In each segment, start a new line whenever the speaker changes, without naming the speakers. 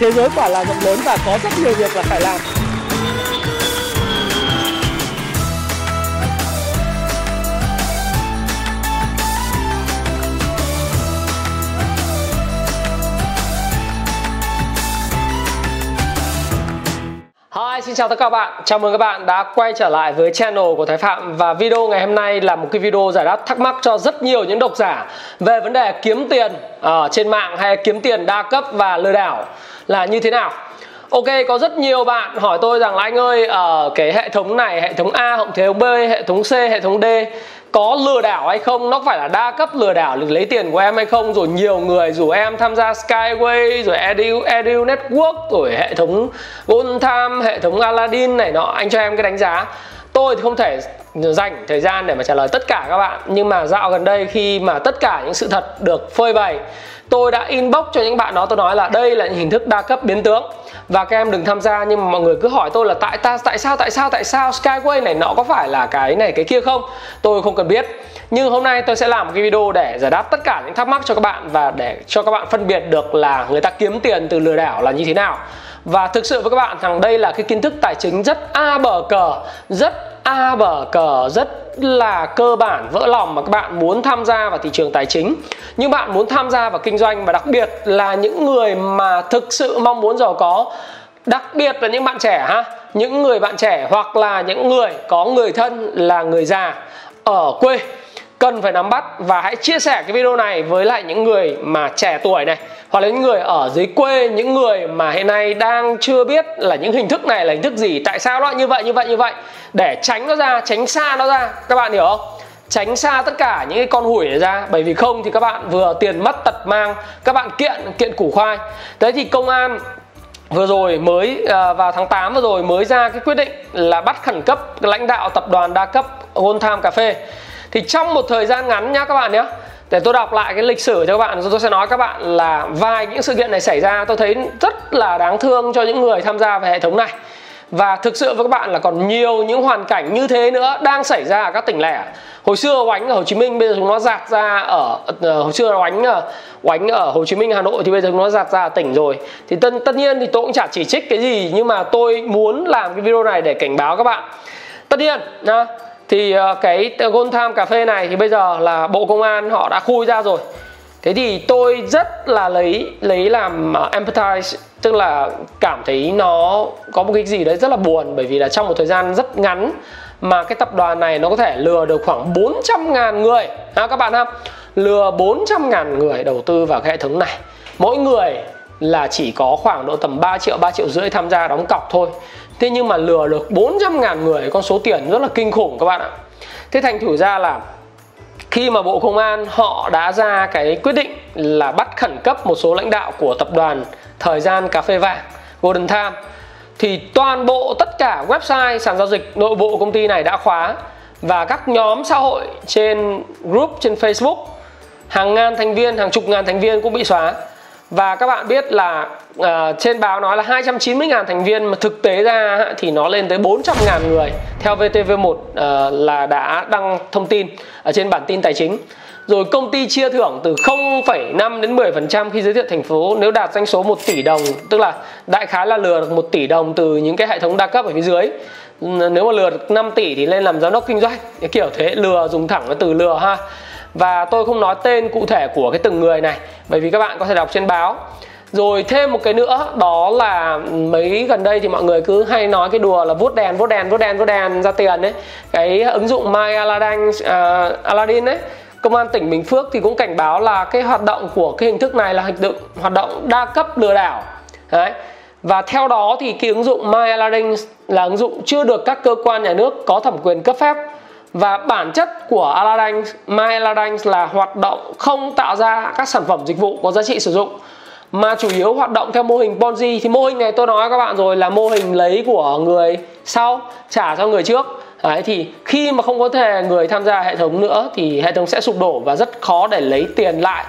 thế giới quả là rộng lớn và có rất nhiều việc là phải làm. Hi, xin chào tất cả các bạn. Chào mừng các bạn đã quay trở lại với channel của Thái Phạm. Và video ngày hôm nay là một cái video giải đáp thắc mắc cho rất nhiều những độc giả về vấn đề kiếm tiền ở trên mạng hay kiếm tiền đa cấp và lừa đảo là như thế nào. Ok, có rất nhiều bạn hỏi tôi rằng là anh ơi ở cái hệ thống này, hệ thống A, hệ thống B, hệ thống C, hệ thống D có lừa đảo hay không? Nó phải là đa cấp lừa đảo lấy tiền của em hay không? Rồi nhiều người rủ em tham gia Skyway rồi Edu Edu Network rồi hệ thống Gold Time hệ thống Aladdin này nọ anh cho em cái đánh giá. Tôi thì không thể dành thời gian để mà trả lời tất cả các bạn nhưng mà dạo gần đây khi mà tất cả những sự thật được phơi bày tôi đã inbox cho những bạn đó, tôi nói là đây là những hình thức đa cấp biến tướng. Và các em đừng tham gia, nhưng mà mọi người cứ hỏi tôi là tại ta, tại sao tại sao tại sao Skyway này nó có phải là cái này, cái kia không? Tôi không cần biết. Nhưng hôm nay tôi sẽ làm một cái video để giải đáp tất cả những thắc mắc cho các bạn và để cho các bạn phân biệt được là người ta kiếm tiền từ lừa đảo là như thế nào. Và thực sự với các bạn rằng đây là cái kiến thức tài chính rất a bờ cờ, rất a bờ cờ, rất là cơ bản vỡ lòng mà các bạn muốn tham gia vào thị trường tài chính. Nhưng bạn muốn tham gia vào kinh doanh và đặc biệt là những người mà thực sự mong muốn giàu có, đặc biệt là những bạn trẻ ha, những người bạn trẻ hoặc là những người có người thân là người già ở quê cần phải nắm bắt và hãy chia sẻ cái video này với lại những người mà trẻ tuổi này hoặc là những người ở dưới quê những người mà hiện nay đang chưa biết là những hình thức này là hình thức gì tại sao nó như vậy như vậy như vậy. Để tránh nó ra tránh xa nó ra. Các bạn hiểu không? Tránh xa tất cả những cái con hủi này ra. Bởi vì không thì các bạn vừa tiền mất tật mang các bạn kiện kiện củ khoai. Thế thì công an vừa rồi mới à, vào tháng 8 vừa rồi mới ra cái quyết định là bắt khẩn cấp lãnh đạo tập đoàn đa cấp Gold Time Cà phê thì trong một thời gian ngắn nhá các bạn nhé để tôi đọc lại cái lịch sử cho các bạn tôi sẽ nói các bạn là vài những sự kiện này xảy ra, tôi thấy rất là đáng thương cho những người tham gia về hệ thống này. Và thực sự với các bạn là còn nhiều những hoàn cảnh như thế nữa đang xảy ra ở các tỉnh lẻ. Hồi xưa oánh ở Hồ Chí Minh, bây giờ chúng nó giạt ra ở ờ, hồi xưa oánh oánh ở, Hồ Chí Minh, Hà Nội thì bây giờ chúng nó giạt ra ở tỉnh rồi. Thì tất tất nhiên thì tôi cũng chả chỉ trích cái gì, nhưng mà tôi muốn làm cái video này để cảnh báo các bạn. Tất nhiên nha thì ờ, cái Gold Time cà phê này thì bây giờ là Bộ Công an họ đã khui ra rồi. Thế thì tôi rất là lấy lấy làm ờ, empathize, tức là cảm thấy nó có một cái gì đấy rất là buồn. Bởi vì là trong một thời gian rất ngắn mà cái tập đoàn này nó có thể lừa được khoảng 400 ngàn người. Ha các bạn ha? Lừa 400 ngàn người đầu tư vào cái hệ thống này. Mỗi người là chỉ có khoảng độ tầm 3 triệu 3 triệu rưỡi tham gia đóng cọc thôi. Thế nhưng mà lừa được 400 ngàn người con số tiền rất là kinh khủng các bạn ạ. Thế thành thử ra là khi mà Bộ Công an họ đã ra cái quyết định là bắt khẩn cấp một số lãnh đạo của tập đoàn Thời gian Cà phê Vàng Golden Time thì toàn bộ tất cả website sàn giao dịch nội bộ công ty này đã khóa và các nhóm xã hội trên group trên Facebook hàng ngàn thành viên, hàng chục ngàn thành viên cũng bị xóa và các bạn biết là uh, trên báo nói là 290.000 thành viên mà thực tế ra thì nó lên tới 400.000 người. Theo VTV1 uh, ờ, là đã đăng thông tin ở trên bản tin tài chính. Rồi công ty chia thưởng từ 0,5 đến 10% khi giới thiệu thành phố. Nếu đạt doanh số 1 tỷ đồng tức là đại khái là lừa được 1 tỷ đồng từ những cái hệ thống đa cấp ở phía dưới. Nếu mà lừa được 5 tỷ thì lên làm giám đốc kinh doanh. Kiểu thế lừa dùng thẳng cái từ lừa ha. Và tôi không nói tên cụ thể của cái từng người này bởi vì các bạn có thể đọc trên báo. Rồi thêm một cái nữa đó là mấy gần đây thì mọi người cứ hay nói cái đùa là vuốt đèn vuốt đèn vuốt đèn vuốt đèn ra tiền đấy cái ứng dụng My Aladdin uh, Aladdin đấy công an tỉnh Bình Phước thì cũng cảnh báo là cái hoạt động của cái hình thức này là hình tượng hoạt động đa cấp lừa đảo. Đấy. Và theo đó thì cái ứng dụng My Aladdin là ứng dụng chưa được các cơ quan nhà nước có thẩm quyền cấp phép và bản chất của Aladdin, My Aladdin là hoạt động không tạo ra các sản phẩm dịch vụ có giá trị sử dụng mà chủ yếu hoạt động theo mô hình Ponzi. Thì mô hình này tôi nói các bạn rồi là mô hình lấy của người sau trả cho người trước. Đấy, thì khi mà không có thể người tham gia hệ thống nữa thì hệ thống sẽ sụp đổ và rất khó để lấy tiền lại.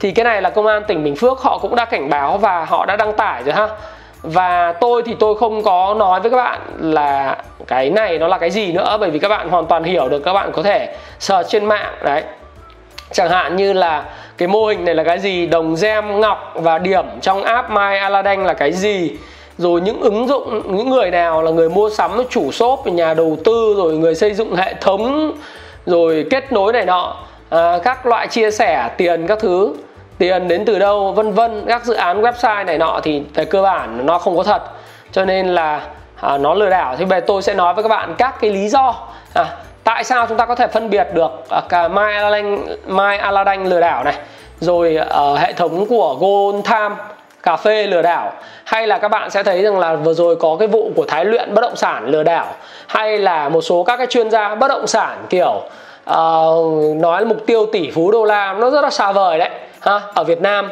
Thì cái này là công an tỉnh Bình Phước họ cũng đã cảnh báo và họ đã đăng tải rồi ha và tôi thì tôi không có nói với các bạn là cái này nó là cái gì nữa bởi vì các bạn hoàn toàn hiểu được các bạn có thể search trên mạng đấy. Chẳng hạn như là cái mô hình này là cái gì đồng gem ngọc và điểm trong app My Aladdin là cái gì? Rồi những ứng dụng những người nào là người mua sắm chủ shop nhà đầu tư rồi người xây dựng hệ thống rồi kết nối này nọ à, các loại chia sẻ tiền các thứ tiền đến từ đâu vân vân. Các dự án website này nọ thì về cơ bản nó không có thật. Cho nên là à, nó lừa đảo. Thì về tôi sẽ nói với các bạn các cái lý do. À, tại sao chúng ta có thể phân biệt được à, cả My Aladdin, My Aladdin lừa đảo này rồi ở à, hệ thống của Gold Time cà phê lừa đảo hay là các bạn sẽ thấy rằng là vừa rồi có cái vụ của Thái Luyện bất động sản lừa đảo hay là một số các cái chuyên gia bất động sản kiểu uh, nói mục tiêu tỷ phú đô la nó rất là xa vời đấy ha ở Việt Nam.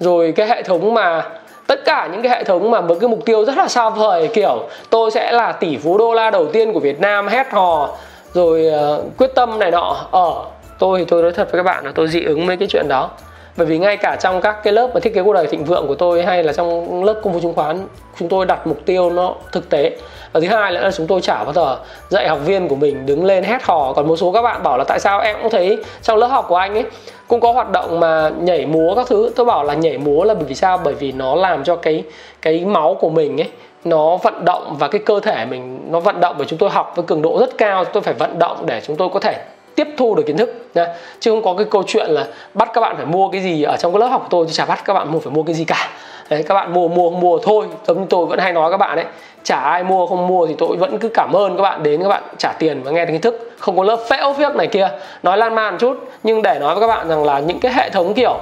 Rồi cái hệ thống mà tất cả những cái hệ thống mà với cái mục tiêu rất là xa vời kiểu tôi sẽ là tỷ phú đô la đầu tiên của Việt Nam hét hò rồi uh, quyết tâm này nọ. Ở tôi thì tôi nói thật với các bạn là tôi dị ứng mấy cái chuyện đó bởi vì ngay cả trong các cái lớp mà thiết kế cuộc đời thịnh vượng của tôi hay là trong lớp công vụ chứng khoán, chúng tôi đặt mục tiêu nó thực tế. Và thứ hai là chúng tôi chả bao giờ dạy học viên của mình đứng lên hét hò. Còn một số các bạn bảo là tại sao em cũng thấy trong lớp học của anh ấy cũng có hoạt động mà nhảy múa các thứ. Tôi bảo là nhảy múa là bởi vì sao? Bởi vì nó làm cho cái cái máu của mình ấy, nó vận động và cái cơ thể mình nó vận động và chúng tôi học với cường độ rất cao tôi phải vận động để chúng tôi có thể tiếp thu được kiến thức nha. Chứ không có cái câu chuyện là bắt các bạn phải mua cái gì ở trong cái lớp học của tôi, chứ chả bắt các bạn mua phải mua cái gì cả. Đấy, các bạn mua mua không mua thôi, giống như tôi vẫn hay nói các bạn đấy chả ai mua, không mua thì tôi vẫn cứ cảm ơn các bạn, đến các bạn trả tiền và nghe kiến thức. Không có lớp phễu phiếc này kia, nói lan man chút. Nhưng để nói với các bạn rằng là những cái hệ thống kiểu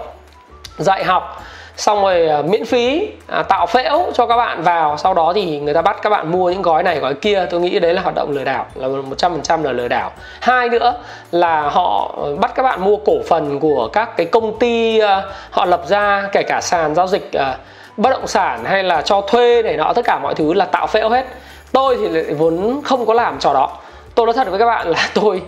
dạy học xong rồi ờ, miễn phí à, tạo phễu cho các bạn vào. Sau đó thì người ta bắt các bạn mua những gói này gói kia. Tôi nghĩ đấy là hoạt động lừa đảo là một trăm phần trăm là lừa đảo. Hai nữa là họ ờ, bắt các bạn mua cổ phần của các cái công ty ờ, họ lập ra kể cả sàn giao dịch bất động sản hay là cho thuê này nọ tất cả mọi thứ là tạo phễu hết. Tôi thì lại vốn không có làm trò đó. Tôi nói thật với các bạn là tôi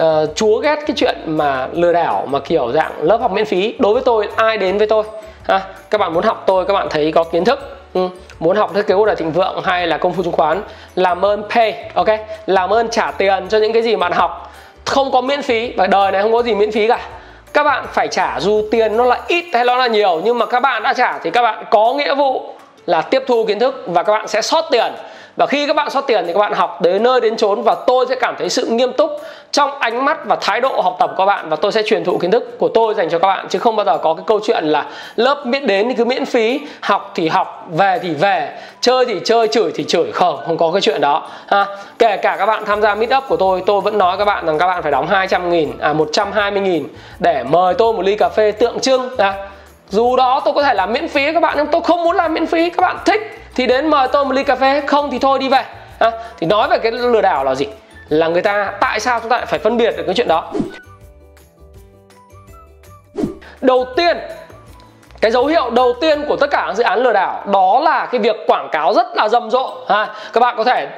uh, chúa ghét cái chuyện mà lừa đảo mà kiểu dạng lớp học miễn phí. Đối với tôi ai đến với tôi? Ha, các bạn muốn học tôi, các bạn thấy có kiến thức. Ừ. muốn học thiết kế cuộc đời thịnh vượng hay là công phu chứng khoán, làm ơn pay, ok? Làm ơn trả tiền cho những cái gì bạn học. Không có miễn phí, và đời này không có gì miễn phí cả. Các bạn phải trả dù tiền nó là ít hay nó là nhiều, nhưng mà các bạn đã trả thì các bạn có nghĩa vụ là tiếp thu kiến thức và các bạn sẽ sót tiền và khi các bạn xót tiền thì các bạn học đến nơi đến chốn và tôi sẽ cảm thấy sự nghiêm túc trong ánh mắt và thái độ học tập của các bạn và tôi sẽ truyền thụ kiến thức của tôi dành cho các bạn chứ không bao giờ có cái câu chuyện là lớp miễn đến thì cứ miễn phí học thì học về thì về chơi thì chơi chửi thì chửi. Không không có cái chuyện đó ha. Kể cả các bạn tham gia meet up của tôi tôi vẫn nói các bạn rằng các bạn phải đóng 200 nghìn à 120 nghìn để mời tôi một ly cà phê tượng trưng à, dù đó tôi có thể làm miễn phí các bạn nhưng tôi không muốn làm miễn phí các bạn thích thì đến mời tôi một ly cà phê không thì thôi đi về. À, thì nói về cái lừa đảo là gì? Là người ta tại sao chúng ta lại phải phân biệt được cái chuyện đó? Đầu tiên cái dấu hiệu đầu tiên của tất cả các dự án lừa đảo đó là cái việc quảng cáo rất là rầm rộ. Ha các bạn có thể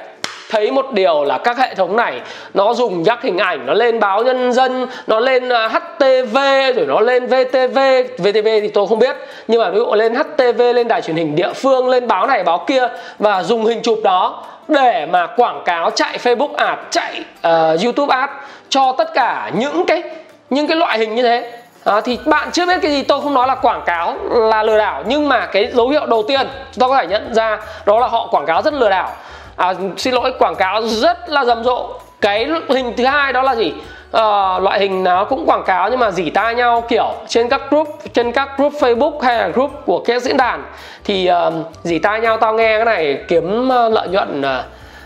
thấy một điều là các hệ thống này nó dùng các hình ảnh nó lên báo nhân dân nó lên à, HTV rồi nó lên VTV VTV thì tôi không biết nhưng mà ví dụ lên HTV lên đài truyền hình địa phương lên báo này báo kia và dùng hình chụp đó để mà quảng cáo chạy Facebook ad chạy uh, YouTube ad cho tất cả những cái những cái loại hình như thế. À, thì bạn chưa biết cái gì tôi không nói là quảng cáo là lừa đảo nhưng mà cái dấu hiệu đầu tiên chúng ta có thể nhận ra đó là họ quảng cáo rất lừa đảo à, xin lỗi quảng cáo rất là rầm rộ. Cái hình thứ hai đó là gì? À, loại hình nó cũng quảng cáo nhưng mà dỉ tai nhau kiểu trên các group trên các group Facebook hay là group của các diễn đàn thì uh, dỉ tai nhau tao nghe cái này kiếm ờ, lợi nhuận uh,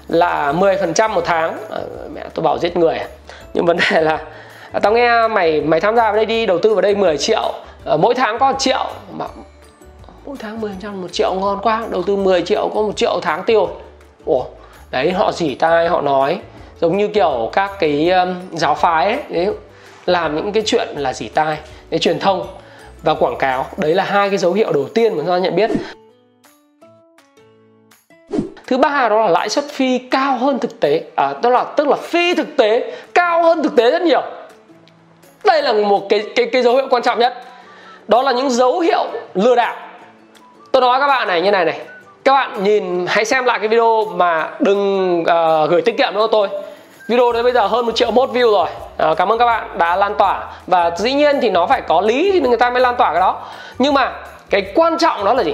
là 10% một tháng. À, mẹ tôi bảo giết người. Nhưng vấn đề là à, tao nghe mày mày tham gia vào đây đi đầu tư vào đây 10 triệu. À, mỗi tháng có 1 triệu. Mà mỗi tháng 10% một triệu ngon quá. Đầu tư 10 triệu có một triệu tháng tiêu ủa đấy họ dỉ tai họ nói. Giống như kiểu các cái um, giáo phái ấy đấy, làm những cái chuyện là dỉ tai để truyền thông và quảng cáo. Đấy là hai cái dấu hiệu đầu tiên mà chúng ta nhận biết. Thứ ba đó là lãi suất phi cao hơn thực tế. À, đó là tức là phi thực tế cao hơn thực tế rất nhiều. Đây là một cái cái cái dấu hiệu quan trọng nhất. Đó là những dấu hiệu lừa đảo. Tôi nói các bạn này như này này các bạn nhìn hãy xem lại cái video mà đừng uh, gửi tiết kiệm nữa tôi. Video đấy bây giờ hơn một triệu mốt view rồi. À, cảm ơn các bạn đã lan tỏa. Và dĩ nhiên thì nó phải có lý thì người ta mới lan tỏa cái đó. Nhưng mà cái quan trọng đó là gì?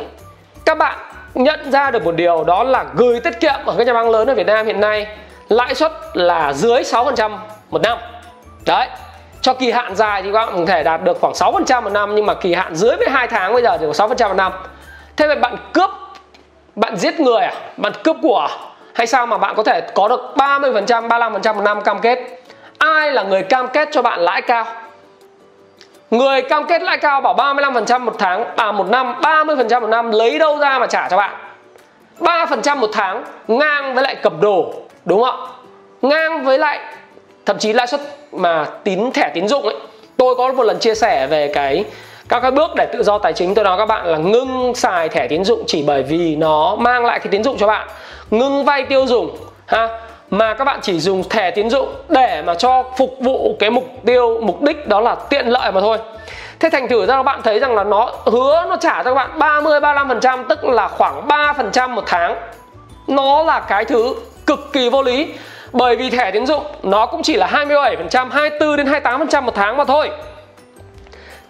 Các bạn nhận ra được một điều đó là gửi tiết kiệm ở các nhà băng lớn ở Việt Nam hiện nay lãi suất là dưới 6% một năm. Đấy cho kỳ hạn dài thì các bạn có thể đạt được khoảng 6% một năm nhưng mà kỳ hạn dưới với hai tháng bây giờ thì có 6% một năm. Thế vậy bạn cướp bạn giết người à? Bạn cướp của à? hay sao mà bạn có thể có được 30% 35% một năm cam kết? Ai là người cam kết cho bạn lãi cao? Người cam kết lãi cao bảo 35% một tháng À một năm 30% một năm Lấy đâu ra mà trả cho bạn? 3% một tháng, Ngang với lại cầm đồ, Đúng không Ngang với lại, Thậm chí lãi suất mà tín, thẻ tín dụng ấy. Tôi có một lần chia sẻ về cái các cái bước để tự do tài chính tôi nói các bạn là ngưng xài thẻ tín dụng chỉ bởi vì nó mang lại cái tín dụng cho bạn ngưng vay tiêu dùng ha mà các bạn chỉ dùng thẻ tín dụng để mà cho phục vụ cái mục tiêu mục đích đó là tiện lợi mà thôi Thế thành thử ra các bạn thấy rằng là nó hứa nó trả cho các bạn 30 35% tức là khoảng 3% một tháng. Nó là cái thứ cực kỳ vô lý. Bởi vì thẻ tín dụng nó cũng chỉ là 27%, 24 đến 28% một tháng mà thôi.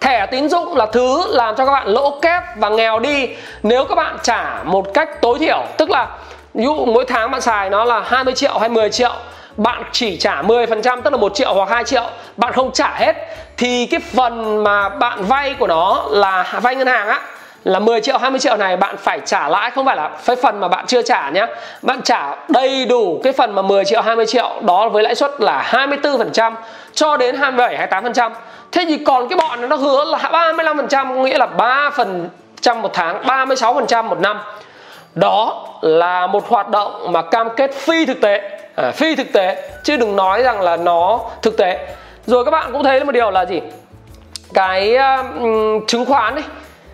Thẻ tín dụng là thứ làm cho các bạn lỗ kép và nghèo đi nếu các bạn trả một cách tối thiểu, tức là ví dụ mỗi tháng bạn xài nó là 20 triệu hay 10 triệu bạn chỉ trả 10% tức là 1 triệu hoặc 2 triệu bạn không trả hết thì cái phần mà bạn vay của nó là vay ngân hàng á là 10 triệu 20 triệu này bạn phải trả lãi không phải là cái phần mà bạn chưa trả nhé bạn trả đầy đủ cái phần mà 10 triệu 20 triệu đó với lãi suất là 24% cho đến 27 28% thế thì còn cái bọn nó hứa là 35% nghĩa là 3% một tháng 36% một năm. Đó là một hoạt động mà cam kết phi thực tế. À, phi thực tế chứ đừng nói rằng là nó thực tế. Rồi các bạn cũng thấy một điều là gì? Cái um, chứng khoán ấy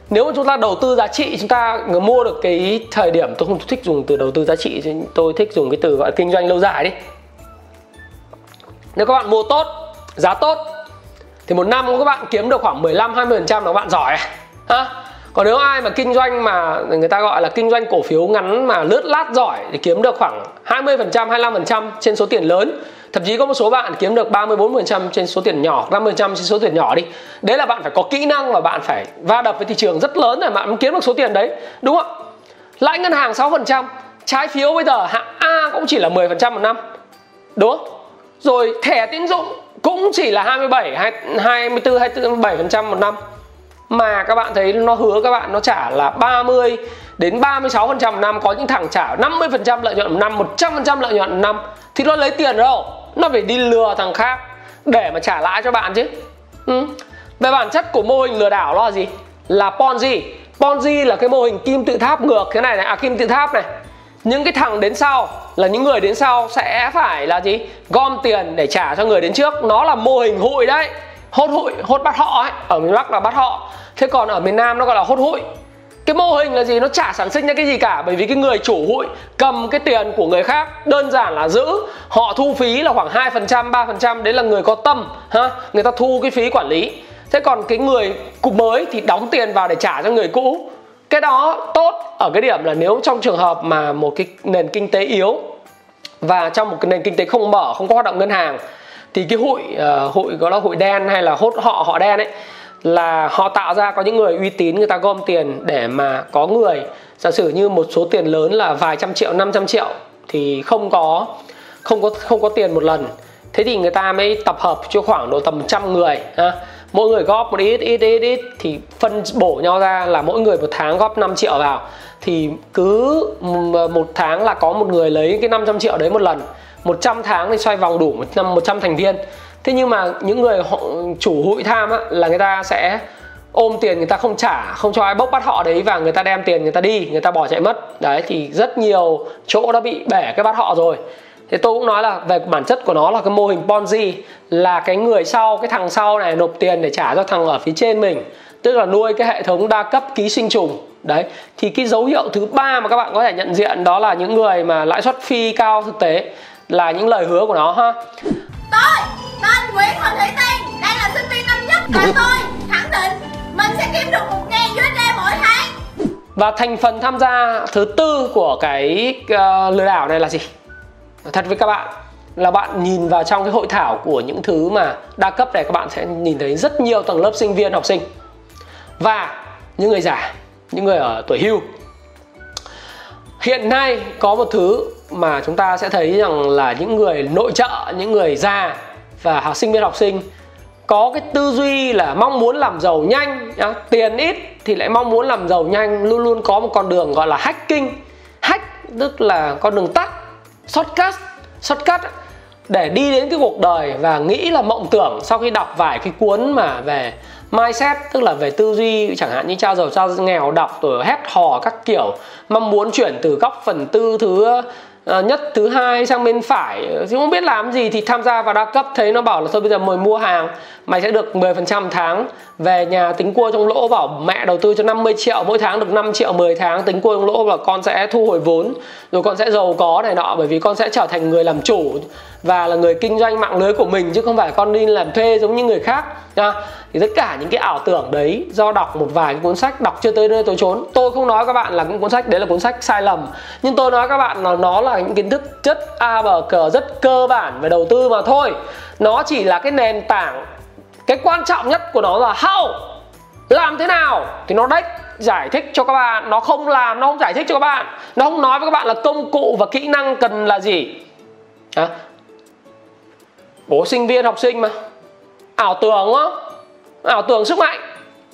nếu mà chúng ta đầu tư giá trị chúng ta mua được cái thời điểm tôi không thích dùng từ đầu tư giá trị tôi thích dùng cái từ gọi là kinh doanh lâu dài đi. Nếu các bạn mua tốt giá tốt. Thì một năm các bạn kiếm được khoảng 15 20% là các bạn giỏi. Ha? Còn nếu ai mà kinh doanh mà người ta gọi là kinh doanh cổ phiếu ngắn mà lướt lát giỏi thì kiếm được khoảng 20% 25% trên số tiền lớn. Thậm chí có một số bạn kiếm được 30 40% trên số tiền nhỏ 50% trên số tiền nhỏ đi. Đấy là bạn phải có kỹ năng và bạn phải va đập với thị trường rất lớn để bạn kiếm được số tiền đấy, đúng không lãi ngân hàng 6% trái phiếu bây giờ hạng A cũng chỉ là 10% một năm, đúng không? Rồi thẻ tín dụng cũng chỉ là 27 24 27% một năm. Mà các bạn thấy nó hứa các bạn, nó trả là 30 đến 36% một năm. Có những thằng trả 50% lợi nhuận một năm 100% lợi nhuận một năm. Thì nó lấy tiền đâu? Nó phải đi lừa thằng khác để mà trả lãi cho bạn chứ. Ừ. về bản chất của mô hình lừa đảo nó là gì? Là Ponzi. Ponzi là cái mô hình kim tự tháp ngược. Thế này này à kim tự tháp này những cái thằng đến sau là những người đến sau sẽ phải là gì? Gom tiền để trả cho người đến trước. Nó là mô hình hụi đấy. Hốt hụi, hốt bắt họ ấy. Ở miền bắc là bắt họ. Thế còn ở miền nam nó gọi là hốt hụi. Cái mô hình là gì? Nó chả sản sinh ra cái gì cả. Bởi vì cái người chủ hụi cầm cái tiền của người khác đơn giản là giữ. Họ thu phí là khoảng 2% 3% đấy là người có tâm, ha? Người ta thu cái phí quản lý. Thế còn cái người cục mới thì đóng tiền vào để trả cho người cũ cái đó tốt ở cái điểm là nếu trong trường hợp mà một cái nền kinh tế yếu và trong một cái nền kinh tế không mở không có hoạt động ngân hàng thì cái hội uh, ờ, hội gọi là hội đen hay là hốt họ họ đen ấy là họ tạo ra có những người uy tín người ta gom tiền để mà có người. Giả sử như một số tiền lớn là vài trăm triệu 500 triệu thì không có không có không có tiền một lần. Thế thì người ta mới tập hợp cho khoảng độ tầm trăm người ha mỗi người góp một ít ít ít ít thì phân bổ nhau ra là mỗi người một tháng góp 5 triệu vào. Thì cứ một tháng là có một người lấy cái 500 triệu đấy một lần. 100 tháng thì xoay vòng đủ một năm 100 thành viên. Thế nhưng mà những người họ chủ hụi tham á, là người ta sẽ ôm tiền người ta không trả không cho ai bốc bắt họ đấy và người ta đem tiền người ta đi người ta bỏ chạy mất. Đấy thì rất nhiều chỗ đã bị bẻ cái bắt họ rồi thì tôi cũng nói là về bản chất của nó là cái mô hình Ponzi là cái người sau cái thằng sau này nộp tiền để trả cho thằng ở phía trên mình. Tức là nuôi cái hệ thống đa cấp ký sinh trùng. Đấy thì cái dấu hiệu thứ ba mà các bạn có thể nhận diện đó là những người mà lãi suất phi cao thực tế là những lời hứa của nó ha.
Tôi tên Nguyễn Hoàng Thủy Tiên đang là sinh viên năm nhất và tôi. Khẳng định mình sẽ kiếm được một ngàn USD mỗi tháng.
Và thành phần tham gia thứ tư của cái uh, lừa đảo này là gì thật với các bạn là bạn nhìn vào trong cái hội thảo của những thứ mà đa cấp này, các bạn sẽ nhìn thấy rất nhiều tầng lớp sinh viên, học sinh. Và những người già, những người ở tuổi hưu. Hiện nay có một thứ mà chúng ta sẽ thấy rằng là những người nội trợ, những người già và học sinh viên, học sinh có cái tư duy là mong muốn làm giàu nhanh, nhá. tiền ít thì lại mong muốn làm giàu nhanh, luôn luôn có một con đường gọi là hacking. Hack tức là con đường tắt shortcut shortcut để đi đến cái cuộc đời và nghĩ là mộng tưởng sau khi đọc vài cái cuốn mà về mindset, tức là về tư duy chẳng hạn như cha giàu cha nghèo, đọc rồi hét hò các kiểu, mong muốn chuyển từ góc phần tư thứ Ờ, nhất thứ hai sang bên phải ờ, chứ không biết làm gì thì tham gia vào đa cấp. Thấy nó bảo là thôi bây giờ mời mua hàng, mày sẽ được 10% tháng. Về nhà tính cua trong lỗ bảo mẹ đầu tư cho 50 triệu, mỗi tháng được 5 triệu 10 tháng. Tính cua trong lỗ và con sẽ thu hồi vốn, rồi con sẽ giàu có này nọ, bởi vì con sẽ trở thành người làm chủ và là người kinh doanh mạng lưới của mình, chứ không phải con đi làm thuê giống như người khác nha thì tất cả những cái ảo tưởng đấy do đọc một vài cái cuốn sách, đọc chưa tới nơi tôi trốn. Tôi không nói các bạn là những cuốn sách, đấy là cuốn sách sai lầm. Nhưng tôi nói các bạn là nó là những kiến thức chất a và C rất cơ bản về đầu tư mà thôi. Nó chỉ là cái nền tảng cái quan trọng nhất của nó là how làm thế nào thì nó đấy giải thích cho các bạn. Nó không làm nó không giải thích cho các bạn. Nó không nói với các bạn là công cụ và kỹ năng cần là gì. À, bố sinh viên học sinh mà. Ảo tưởng á. Ảo tưởng sức mạnh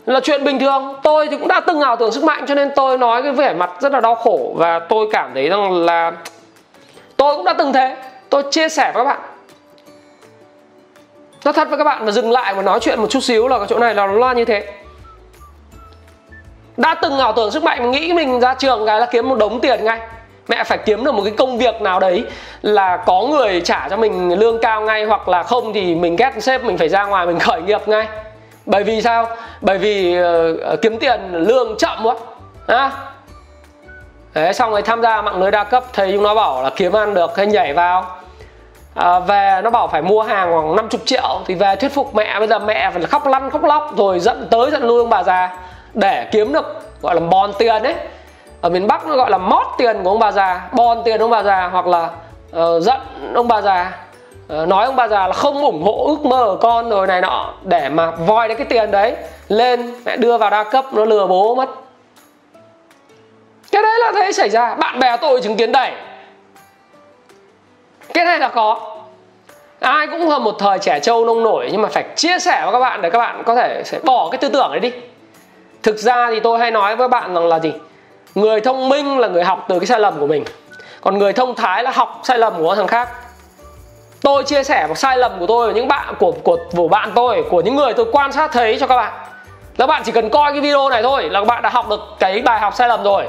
là chuyện bình thường. Tôi thì cũng đã từng ảo tưởng sức mạnh cho nên tôi nói cái vẻ mặt rất là đau khổ và tôi cảm thấy rằng là tôi cũng đã từng thế. Tôi chia sẻ với các bạn. Nó thật với các bạn mà dừng lại và nói chuyện một chút xíu là cái chỗ này là nó là như thế. Đã từng ảo tưởng sức mạnh nghĩ mình ra trường cái là kiếm một đống tiền ngay. Mẹ phải kiếm được một cái công việc nào đấy là có người trả cho mình lương cao ngay hoặc là không thì mình ghét sếp mình phải ra ngoài mình khởi nghiệp ngay. Bởi vì sao? Bởi vì uh, kiếm tiền lương chậm quá. À. Đấy, xong rồi tham gia mạng lưới đa cấp thầy chúng nó bảo là kiếm ăn được hay nhảy vào. À, về nó bảo phải mua hàng khoảng 50 triệu thì về thuyết phục mẹ bây giờ mẹ phải khóc lăn khóc lóc rồi giận tới giận lui ông bà già để kiếm được gọi là bòn tiền ấy. Ở miền bắc nó gọi là mót tiền của ông bà già bòn tiền ông bà già hoặc là uh, giận ông bà già. Uh, nói ông bà già là không ủng hộ ước mơ của con rồi này nọ để mà voi đến cái tiền đấy lên mẹ đưa vào đa cấp nó lừa bố mất cái đấy là thế xảy ra. Bạn bè tôi chứng kiến đầy cái này là có. Ai cũng là một thời trẻ trâu nông nổi, nhưng mà phải chia sẻ với các bạn để các bạn có thể sẽ bỏ cái tư tưởng đấy đi. Thực ra thì tôi hay nói với bạn rằng là gì? Người thông minh là người học từ cái sai lầm của mình. Còn người thông thái là học sai lầm của thằng khác. Tôi chia sẻ một sai lầm của tôi những bạn, của của của bạn tôi, của những người tôi quan sát thấy cho các bạn. Các bạn chỉ cần coi cái video này thôi là các bạn đã học được cái bài học sai lầm rồi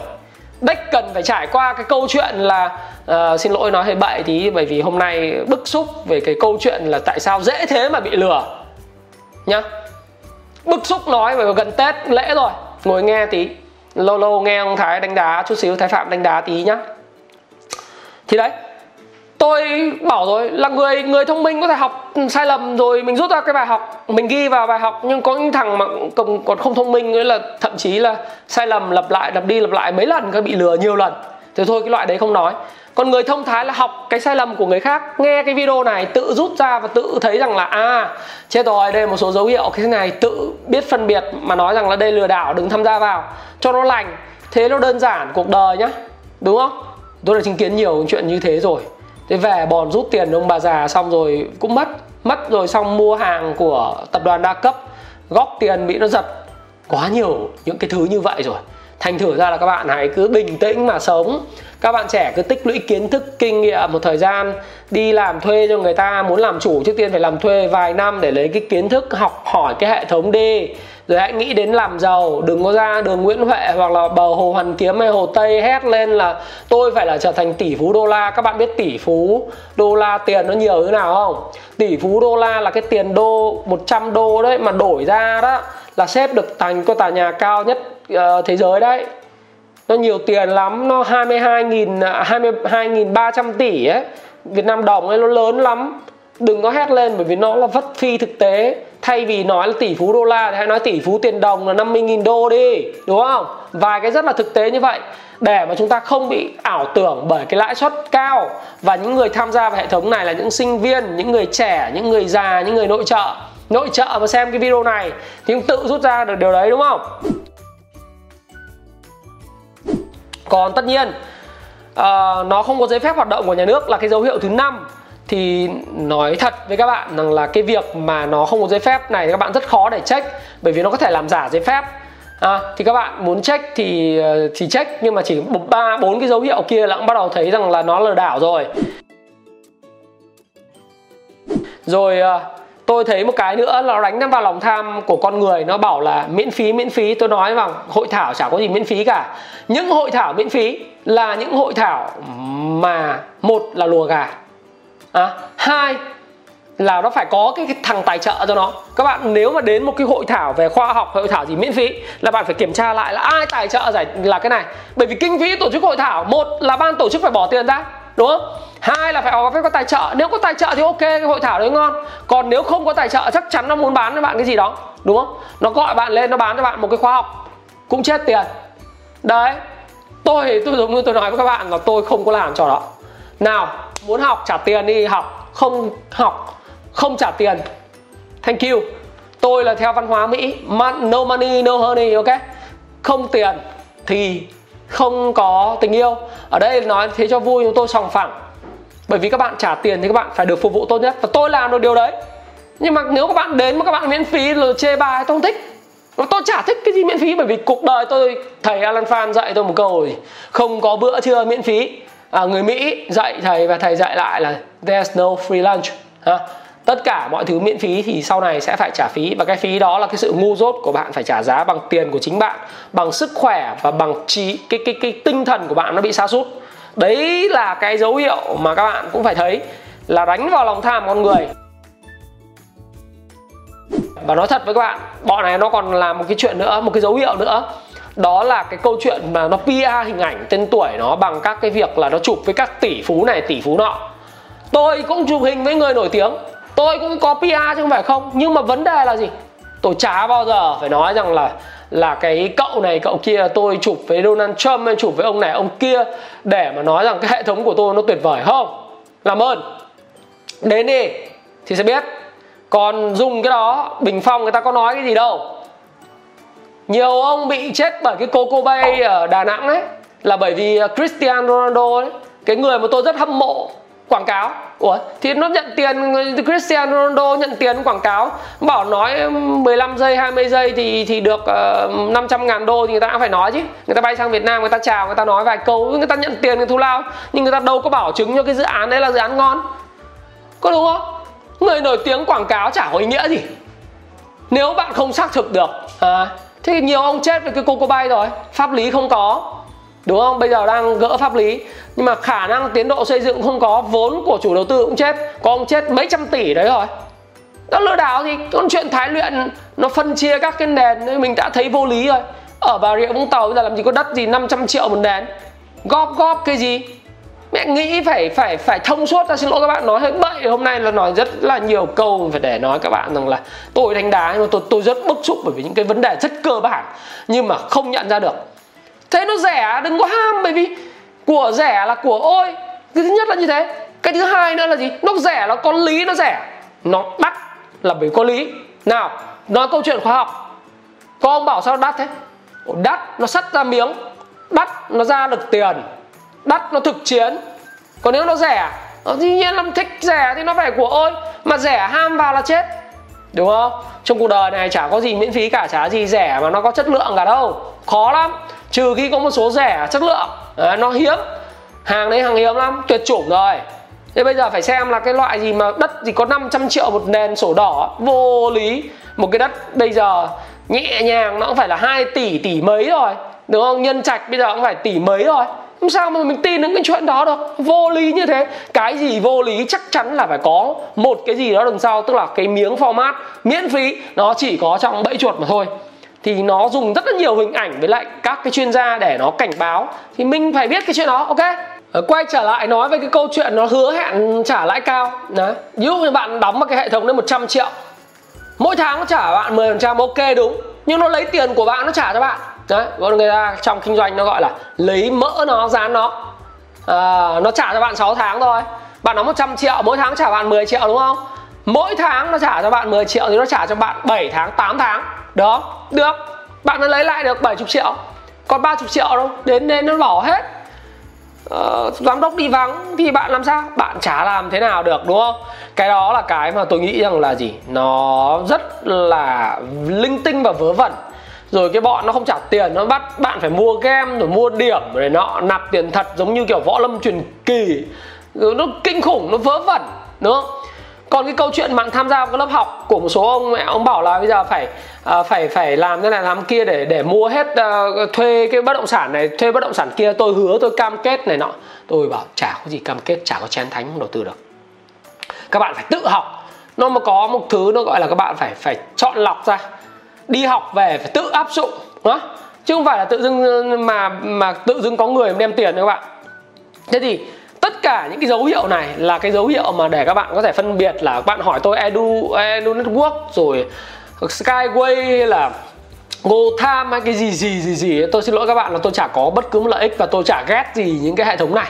đếch cần phải trải qua cái câu chuyện là uh, xin lỗi nói hơi bậy tí bởi vì hôm nay bức xúc về cái câu chuyện là tại sao dễ thế mà bị lừa nhá. Bức xúc nói về gần tết lễ rồi ngồi nghe tí lâu lâu nghe ông thái đánh đá chút xíu thái phạm đánh đá tí nhá. Thì đấy tôi bảo rồi là người người thông minh có thể học sai lầm rồi mình rút ra cái bài học mình ghi vào bài học. Nhưng có những thằng mà còn, còn không thông minh nữa là thậm chí là sai lầm lặp lại lặp đi lặp lại mấy lần các bị lừa nhiều lần. Thế thôi cái loại đấy không nói. Còn người thông thái là học cái sai lầm của người khác nghe cái video này tự rút ra và tự thấy rằng là à chết rồi đây là một số dấu hiệu cái này tự biết phân biệt mà nói rằng là đây lừa đảo đừng tham gia vào. Cho nó lành thế nó đơn giản cuộc đời nhá đúng không? Tôi đã chứng kiến nhiều chuyện như thế rồi thế về bòn rút tiền ông bà già xong rồi cũng mất mất rồi xong mua hàng của tập đoàn đa cấp, góp tiền bị nó giật. Quá nhiều những cái thứ như vậy rồi. Thành thử ra là các bạn hãy cứ bình tĩnh mà sống. Các bạn trẻ cứ tích lũy kiến thức, kinh nghiệm một thời gian, đi làm thuê cho người ta, muốn làm chủ trước tiên phải làm thuê vài năm để lấy cái kiến thức, học hỏi cái hệ thống đi rồi hãy nghĩ đến làm giàu đừng có ra đường Nguyễn Huệ hoặc là bờ hồ Hoàn Kiếm hay hồ Tây hét lên là tôi phải là trở thành tỷ phú đô la. Các bạn biết tỷ phú đô la tiền nó nhiều như nào không? Tỷ phú đô la là cái tiền đô 100 đô đấy mà đổi ra đó là xếp được thành có tòa nhà cao nhất uh, thế giới đấy. Nó nhiều tiền lắm nó 22.000 22.300 à, tỷ ấy. Việt Nam đồng ấy nó lớn lắm. Đừng có hét lên bởi vì nó là vất phi thực tế thay vì nói là tỷ phú đô la thì hãy nói tỷ phú tiền đồng là 50.000 đô đi đúng không? Vài cái rất là thực tế như vậy. Để mà chúng ta không bị ảo tưởng bởi cái lãi suất cao và những người tham gia vào hệ thống này là những sinh viên những người trẻ những người già những người nội trợ. Nội trợ mà xem cái video này thì cũng tự rút ra được điều đấy đúng không? Còn tất nhiên uh, nó không có giấy phép hoạt động của nhà nước là cái dấu hiệu thứ năm thì nói thật với các bạn rằng là cái việc mà nó không có giấy phép này các bạn rất khó để check bởi vì nó có thể làm giả giấy phép. À, thì các bạn muốn check thì ờ, thì check nhưng mà chỉ ba bốn cái dấu hiệu kia là cũng bắt đầu thấy rằng là nó lừa đảo rồi. Rồi ờ, tôi thấy một cái nữa là đánh vào lòng tham của con người nó bảo là miễn phí miễn phí. Tôi nói rằng hội thảo chả có gì miễn phí cả. Những hội thảo miễn phí là những hội thảo mà một là lùa gà à, hai là nó phải có cái, cái thằng tài trợ cho nó. Các bạn nếu mà đến một cái hội thảo về khoa học hội thảo gì miễn phí là bạn phải kiểm tra lại là ai tài trợ giải là cái này. Bởi vì kinh phí tổ chức hội thảo một là ban tổ chức phải bỏ tiền ra đúng không? Hai là phải có phải có tài trợ. Nếu có tài trợ thì ok cái hội thảo đấy ngon. Còn nếu không có tài trợ chắc chắn nó muốn bán cho bạn cái gì đó đúng không? Nó gọi bạn lên nó bán cho bạn một cái khóa học cũng chết tiền. Đấy tôi tôi giống như tôi nói với các bạn là tôi không có làm trò đó nào, muốn học trả tiền đi, học. Không học, không trả tiền. Thank you. Tôi là theo văn hóa mỹ. No money, no honey, ok? Không tiền thì không có tình yêu. Ở đây nói thế cho vui, chúng tôi sòng phẳng. Bởi vì các bạn trả tiền thì các bạn phải được phục vụ tốt nhất. Và tôi làm được điều đấy. Nhưng mà nếu các bạn đến mà các bạn miễn phí là chê bài tôi không thích. Và tôi chả thích cái gì miễn phí, bởi vì cuộc đời tôi, thầy Alan Phan dạy tôi một câu rồi. Không có bữa trưa miễn phí à, người Mỹ dạy thầy và thầy dạy lại là there's no free lunch. Ha? Tất cả mọi thứ miễn phí thì sau này sẽ phải trả phí. Và cái phí đó là cái sự ngu dốt của bạn phải trả giá bằng tiền của chính bạn bằng sức khỏe và bằng trí cái cái cái tinh thần của bạn nó bị sa sút. Đấy là cái dấu hiệu mà các bạn cũng phải thấy là đánh vào lòng tham con người. Và nói thật với các bạn bọn này nó còn làm một cái chuyện nữa một cái dấu hiệu nữa đó là cái câu chuyện mà nó PR hình ảnh tên tuổi nó bằng các cái việc là nó chụp với các tỷ phú này, tỷ phú nọ. Tôi cũng chụp hình với người nổi tiếng. Tôi cũng có PR chứ không phải không. Nhưng mà vấn đề là gì? Tôi chả bao giờ phải nói rằng là là cái cậu này, cậu kia, tôi chụp với Donald Trump hay chụp với ông này, ông kia để mà nói rằng cái hệ thống của tôi nó tuyệt vời. Không. Làm ơn. Đến đi. Thì sẽ biết. Còn dùng cái đó, bình phong người ta có nói cái gì đâu nhiều ông bị chết bởi cái Coco Bay ở Đà Nẵng ấy là bởi vì à, Cristiano Ronaldo ấy cái người mà tôi rất hâm mộ quảng cáo. Ủa thì nó nhận tiền Cristiano Ronaldo nhận tiền quảng cáo. Bảo nói 15 giây 20 giây thì thì được ờ, uh, 500 ngàn đô thì người ta cũng phải nói chứ. Người ta bay sang Việt Nam người ta chào người ta nói vài câu người ta nhận tiền người thu lao. Nhưng người ta đâu có bảo chứng cho cái dự án đấy là dự án ngon. Có đúng không? Người nổi tiếng quảng cáo chả có ý nghĩa gì. Nếu bạn không xác thực được à, thì nhiều ông chết với cái coco bay rồi. Pháp lý không có. Đúng không? Bây giờ đang gỡ pháp lý. Nhưng mà khả năng tiến độ xây dựng không có. Vốn của chủ đầu tư cũng chết. Có ông chết mấy trăm tỷ đấy rồi. Đó lừa đảo thì con chuyện thái luyện, nó phân chia các cái nền. Nên mình đã thấy vô lý rồi. Ở bà rịa vũng tàu bây giờ làm gì có đất gì 500 triệu một nền. Góp góp cái gì? Mẹ nghĩ phải phải phải thông suốt ta xin lỗi các bạn. Nói hơi bậy hôm nay là nói rất là nhiều câu phải để nói các bạn rằng là tôi đánh đá nhưng mà tôi tôi rất bức xúc bởi vì những cái vấn đề rất cơ bản, nhưng mà không nhận ra được. Thế nó rẻ à? đừng có ham, bởi vì của rẻ là của ôi. Cái thứ nhất là như thế. Cái thứ hai nữa là gì? Nó rẻ là có lý, nó rẻ. Nó đắt là bởi có lý. Nào, nói câu chuyện khoa học. Có ông bảo sao đắt thế? Đắt, nó sắt ra miếng. Đắt nó ra được tiền đắt nó thực chiến. Còn nếu nó rẻ nó dĩ nhiên là thích rẻ thì nó phải của ôi. Mà rẻ ham vào là chết. Đúng không? Trong cuộc đời này chả có gì miễn phí cả chả gì rẻ mà nó có chất lượng cả đâu. Khó lắm. Trừ khi có một số rẻ chất lượng. À, nó hiếm. Hàng đấy hàng hiếm lắm. Tuyệt chủng rồi. Thế bây giờ phải xem là cái loại gì mà đất gì có 500 triệu một nền sổ đỏ. Vô lý. Một cái đất bây giờ nhẹ nhàng nó cũng phải là 2 tỷ tỷ mấy rồi. Đúng không? Nhân trạch bây giờ cũng phải tỷ mấy rồi làm sao mà mình tin đến cái chuyện đó được vô lý như thế. Cái gì vô lý chắc chắn là phải có một cái gì đó đằng sau, tức là cái miếng format miễn phí. Nó chỉ có trong bẫy chuột mà thôi. Thì nó dùng rất là nhiều hình ảnh với lại các cái chuyên gia để nó cảnh báo. Thì mình phải biết cái chuyện đó, ok? Ờ, quay trở lại nói về cái câu chuyện nó hứa hẹn trả lãi cao. Đấy. Ví dụ như bạn đóng vào cái hệ thống đấy 100 triệu. Mỗi tháng nó trả bạn 10% ok đúng. Nhưng nó lấy tiền của bạn, nó trả cho bạn đấy còn người ta trong kinh doanh nó gọi là lấy mỡ nó dán nó. À, nó trả cho bạn 6 tháng thôi. Bạn nó 100 triệu mỗi tháng trả bạn 10 triệu đúng không? Mỗi tháng nó trả cho bạn 10 triệu thì nó trả cho bạn 7 tháng 8 tháng. Đó được. Bạn nó lấy lại được 70 triệu. Còn 30 triệu đâu? Đến đến nó bỏ hết. Uh, giám đốc đi vắng thì bạn làm sao? Bạn chả làm thế nào được đúng không? Cái đó là cái mà tôi nghĩ rằng là gì? Nó rất là linh tinh và vớ vẩn rồi cái bọn nó không trả tiền nó bắt bạn phải mua game rồi mua điểm rồi nọ nạp tiền thật giống như kiểu võ lâm truyền kỳ. Rồi nó kinh khủng nó vớ vẩn đúng không? Còn cái câu chuyện bạn tham gia vào cái lớp học của một số ông mẹ ông bảo là bây giờ phải à, phải phải làm thế này làm kia để để mua hết uh, thuê cái bất động sản này thuê bất động sản kia tôi hứa tôi cam kết này nọ. Tôi bảo chả có gì cam kết chả có chén thánh đầu tư được. Các bạn phải tự học. Nó mà có một thứ nó gọi là các bạn phải phải chọn lọc ra đi học về phải tự áp dụng đó chứ không phải là tự dưng mà mà tự dưng có người đem tiền các bạn. Thế thì tất cả những cái dấu hiệu này là cái dấu hiệu mà để các bạn có thể phân biệt là các bạn hỏi tôi edu edu network rồi skyway hay là GoTime hay cái gì gì gì gì tôi xin lỗi các bạn là tôi chả có bất cứ một lợi ích và tôi chả ghét gì những cái hệ thống này.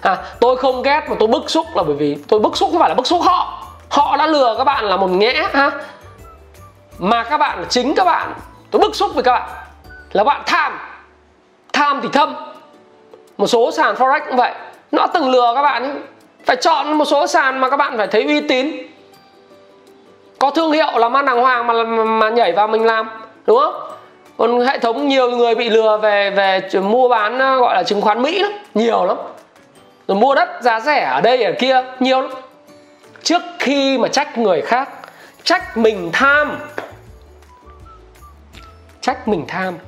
À, tôi không ghét mà tôi bức xúc là bởi vì tôi bức xúc không phải là bức xúc họ. Họ đã lừa các bạn là một nhẽ ha? Mà các bạn chính các bạn. Tôi bức xúc với các bạn. Là bạn tham. Tham thì thâm. Một số sàn forex cũng vậy. Nó từng lừa các bạn ấy. phải chọn một số sàn mà các bạn phải thấy uy tín. Có thương hiệu làm ăn đàng hoàng mà mà nhảy vào mình làm. Đúng không? Còn hệ thống nhiều người bị lừa về về mua bán ờ, gọi là chứng khoán mỹ lắm. Nhiều lắm. Rồi mua đất giá rẻ ở đây, ở kia. Nhiều lắm. Trước khi mà trách người khác, trách mình tham trách mình tham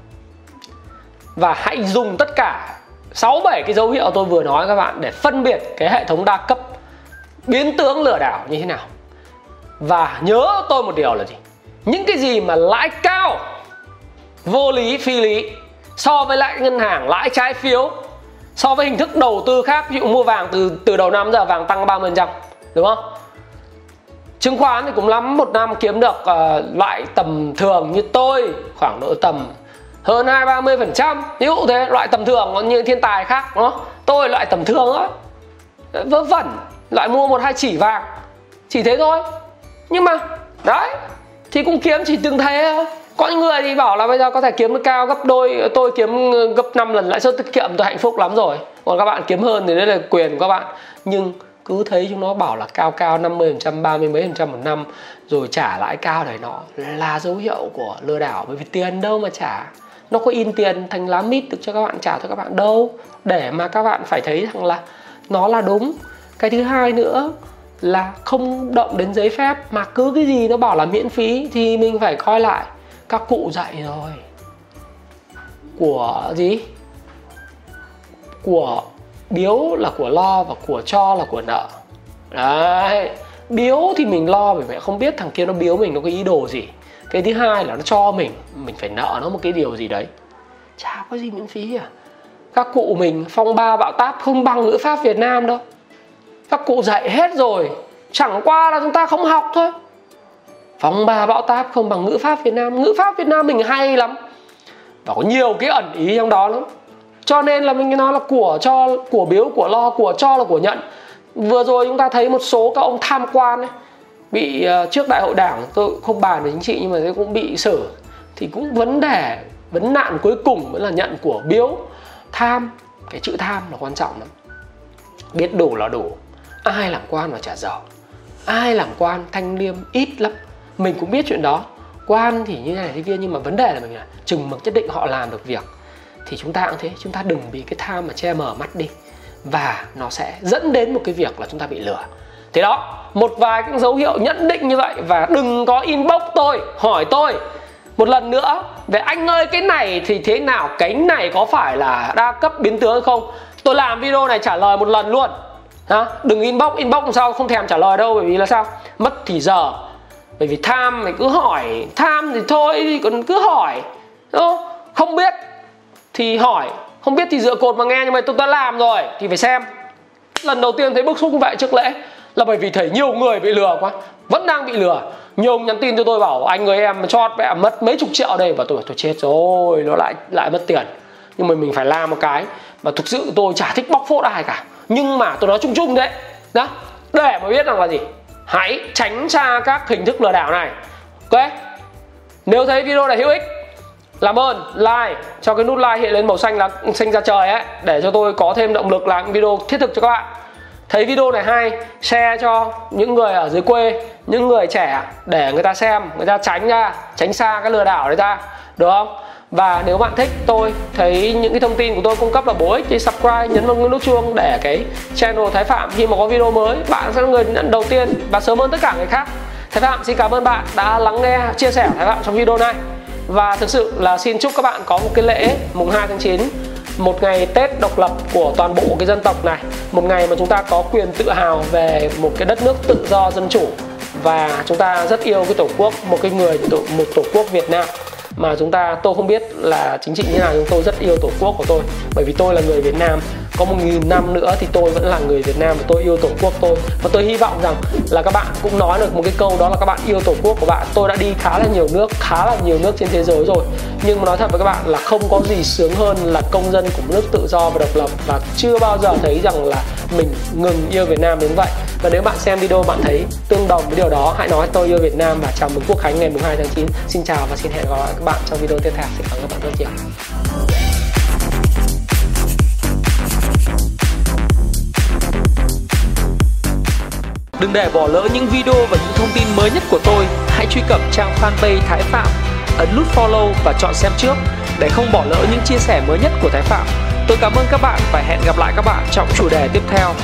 và hãy dùng tất cả 6 7 cái dấu hiệu tôi vừa nói các bạn để phân biệt cái hệ thống đa cấp biến tướng lừa đảo như thế nào. Và nhớ tôi một điều là gì? Những cái gì mà lãi cao, vô lý, phi lý, so với lại ngân hàng, lãi trái phiếu, so với hình thức đầu tư khác, ví dụ mua vàng từ từ đầu năm giờ vàng tăng 30% đúng không? Chứng khoán thì cũng lắm một năm kiếm được uh, loại tầm thường như tôi khoảng độ tầm hơn hai ba mươi phần trăm. Ví dụ thế loại tầm thường còn như thiên tài khác đúng không? Tôi loại tầm thường á vớ vẩn loại mua một hai chỉ vàng chỉ thế thôi. Nhưng mà đấy thì cũng kiếm chỉ từng thế thôi. Có những người thì bảo là bây giờ có thể kiếm được cao gấp đôi tôi kiếm ờ, gấp 5 lần lãi suất tiết kiệm tôi hạnh phúc lắm rồi. Còn các bạn kiếm hơn thì đấy là quyền của các bạn. Nhưng cứ thấy chúng nó bảo là cao cao 50 phần trăm 30 mấy phần trăm một năm, rồi trả lãi cao này nọ là dấu hiệu của lừa đảo. Bởi vì tiền đâu mà trả. Nó có in tiền thành lá mít được cho các bạn, trả cho các bạn đâu. Để mà các bạn phải thấy rằng là nó là đúng. Cái thứ hai nữa là không động đến giấy phép, mà cứ cái gì nó bảo là miễn phí thì mình phải coi lại. Các cụ dạy rồi. Của gì? Của biếu là của lo và của cho là của nợ. Đấy. Biếu thì mình lo bởi mẹ không biết thằng kia nó biếu mình nó có ý đồ gì. Cái thứ hai là nó cho mình mình phải nợ nó một cái điều gì đấy. Chả có gì miễn phí à. Các cụ mình phong ba bạo táp không bằng ngữ pháp việt nam đâu. Các cụ dạy hết rồi, chẳng qua là chúng ta không học thôi. Phong ba bão táp không bằng ngữ pháp việt nam. Ngữ pháp việt nam mình hay lắm. Và có nhiều cái ẩn ý trong đó lắm cho nên là mình nói là của cho của biếu của lo của cho là của nhận. Vừa rồi chúng ta thấy một số các ông tham quan ấy, bị ờ, trước đại hội đảng tôi không bàn về chính trị nhưng mà cũng bị xử. Thì cũng vấn đề vấn nạn cuối cùng vẫn là nhận của biếu tham. Cái chữ tham là quan trọng lắm. Biết đủ là đủ. Ai làm quan mà trả giàu ai làm quan thanh liêm ít lắm. Mình cũng biết chuyện đó. Quan thì như này thế kia nhưng mà vấn đề là mình là chừng mực nhất định họ làm được việc thì chúng ta cũng thế, chúng ta đừng bị cái tham mà che mở mắt đi. Và nó sẽ dẫn đến một cái việc là chúng ta bị lừa. Thế đó, một vài các dấu hiệu nhận định như vậy và đừng có inbox tôi, hỏi tôi. Một lần nữa, về anh ơi, cái này thì thế nào? Cái này có phải là đa cấp biến tướng hay không? Tôi làm video này trả lời một lần luôn. Hả? đừng inbox inbox làm sao? Không thèm trả lời đâu, bởi vì là sao? Mất thì giờ. Bởi vì tham mày cứ hỏi. Tham thì thôi thì còn cứ hỏi. Đúng không? không biết thì hỏi, không biết thì dựa cột mà nghe nhưng mà tôi đã làm rồi, thì phải xem. Lần đầu tiên thấy bức xúc như vậy trước lễ, là bởi vì thấy nhiều người bị lừa quá, vẫn đang bị lừa. Nhiều ông nhắn tin cho tôi bảo, anh người em cho mẹ mất mấy chục triệu đây. Và tôi bảo tôi chết rồi, nó lại lại mất tiền. Nhưng mà mình phải làm một cái, mà thực sự tôi chả thích bóc phốt ai cả. Nhưng mà tôi nói chung chung đấy đó để mà biết rằng là gì? Hãy tránh xa các hình thức lừa đảo này. Ok? Nếu thấy video này hữu ích làm ơn like. Cho cái nút like hiện lên màu xanh là xanh ra trời ấy. Để cho tôi có thêm động lực làm video thiết thực cho các bạn. Thấy video này hay, share cho những người ở dưới quê, những người trẻ để người ta xem, người ta tránh ra, tránh xa cái lừa đảo đấy ra được không? Và nếu bạn thích tôi, thấy những cái thông tin của tôi cung cấp là bổ ích thì subscribe, nhấn vào nút chuông để cái channel Thái Phạm khi mà có video mới, bạn sẽ là người nhận đầu tiên và sớm hơn tất cả người khác. Thái Phạm, xin cảm ơn bạn đã lắng nghe, chia sẻ Thái Phạm trong video này và thực sự là xin chúc các bạn có một cái lễ mùng 2 tháng 9 một ngày Tết độc lập của toàn bộ cái dân tộc này. Một ngày mà chúng ta có quyền tự hào về một cái đất nước tự do dân chủ. Và chúng ta rất yêu cái tổ quốc, một cái người một tổ quốc Việt Nam mà chúng ta, tôi không biết là chính trị như nào, nhưng tôi rất yêu tổ quốc của tôi. Bởi vì tôi là người Việt Nam. Có một nghìn năm nữa thì tôi vẫn là người Việt Nam và tôi yêu tổ quốc tôi. Và tôi hy vọng rằng là các bạn cũng nói được một cái câu đó là các bạn yêu tổ quốc của bạn. Tôi đã đi khá là nhiều nước, khá là nhiều nước trên thế giới rồi. Nhưng mà nói thật với các bạn là không có gì sướng hơn là công dân của một nước tự do và độc lập và chưa bao giờ thấy rằng là mình ngừng yêu Việt Nam đến vậy. Và nếu bạn xem video, bạn thấy tương đồng với điều đó, hãy nói tôi yêu Việt Nam và chào mừng Quốc Khánh ngày 2 tháng 9 xin chào và xin hẹn gặp lại các bạn trong video tiếp theo. Xin cảm ơn các bạn rất nhiều. Đừng để bỏ lỡ những video và những thông tin mới nhất của tôi. Hãy truy cập trang fanpage Thái Phạm, Ấn nút follow và chọn xem trước Để không bỏ lỡ những chia sẻ mới nhất của Thái Phạm. Tôi cảm ơn các bạn và hẹn gặp lại các bạn trong chủ đề tiếp theo.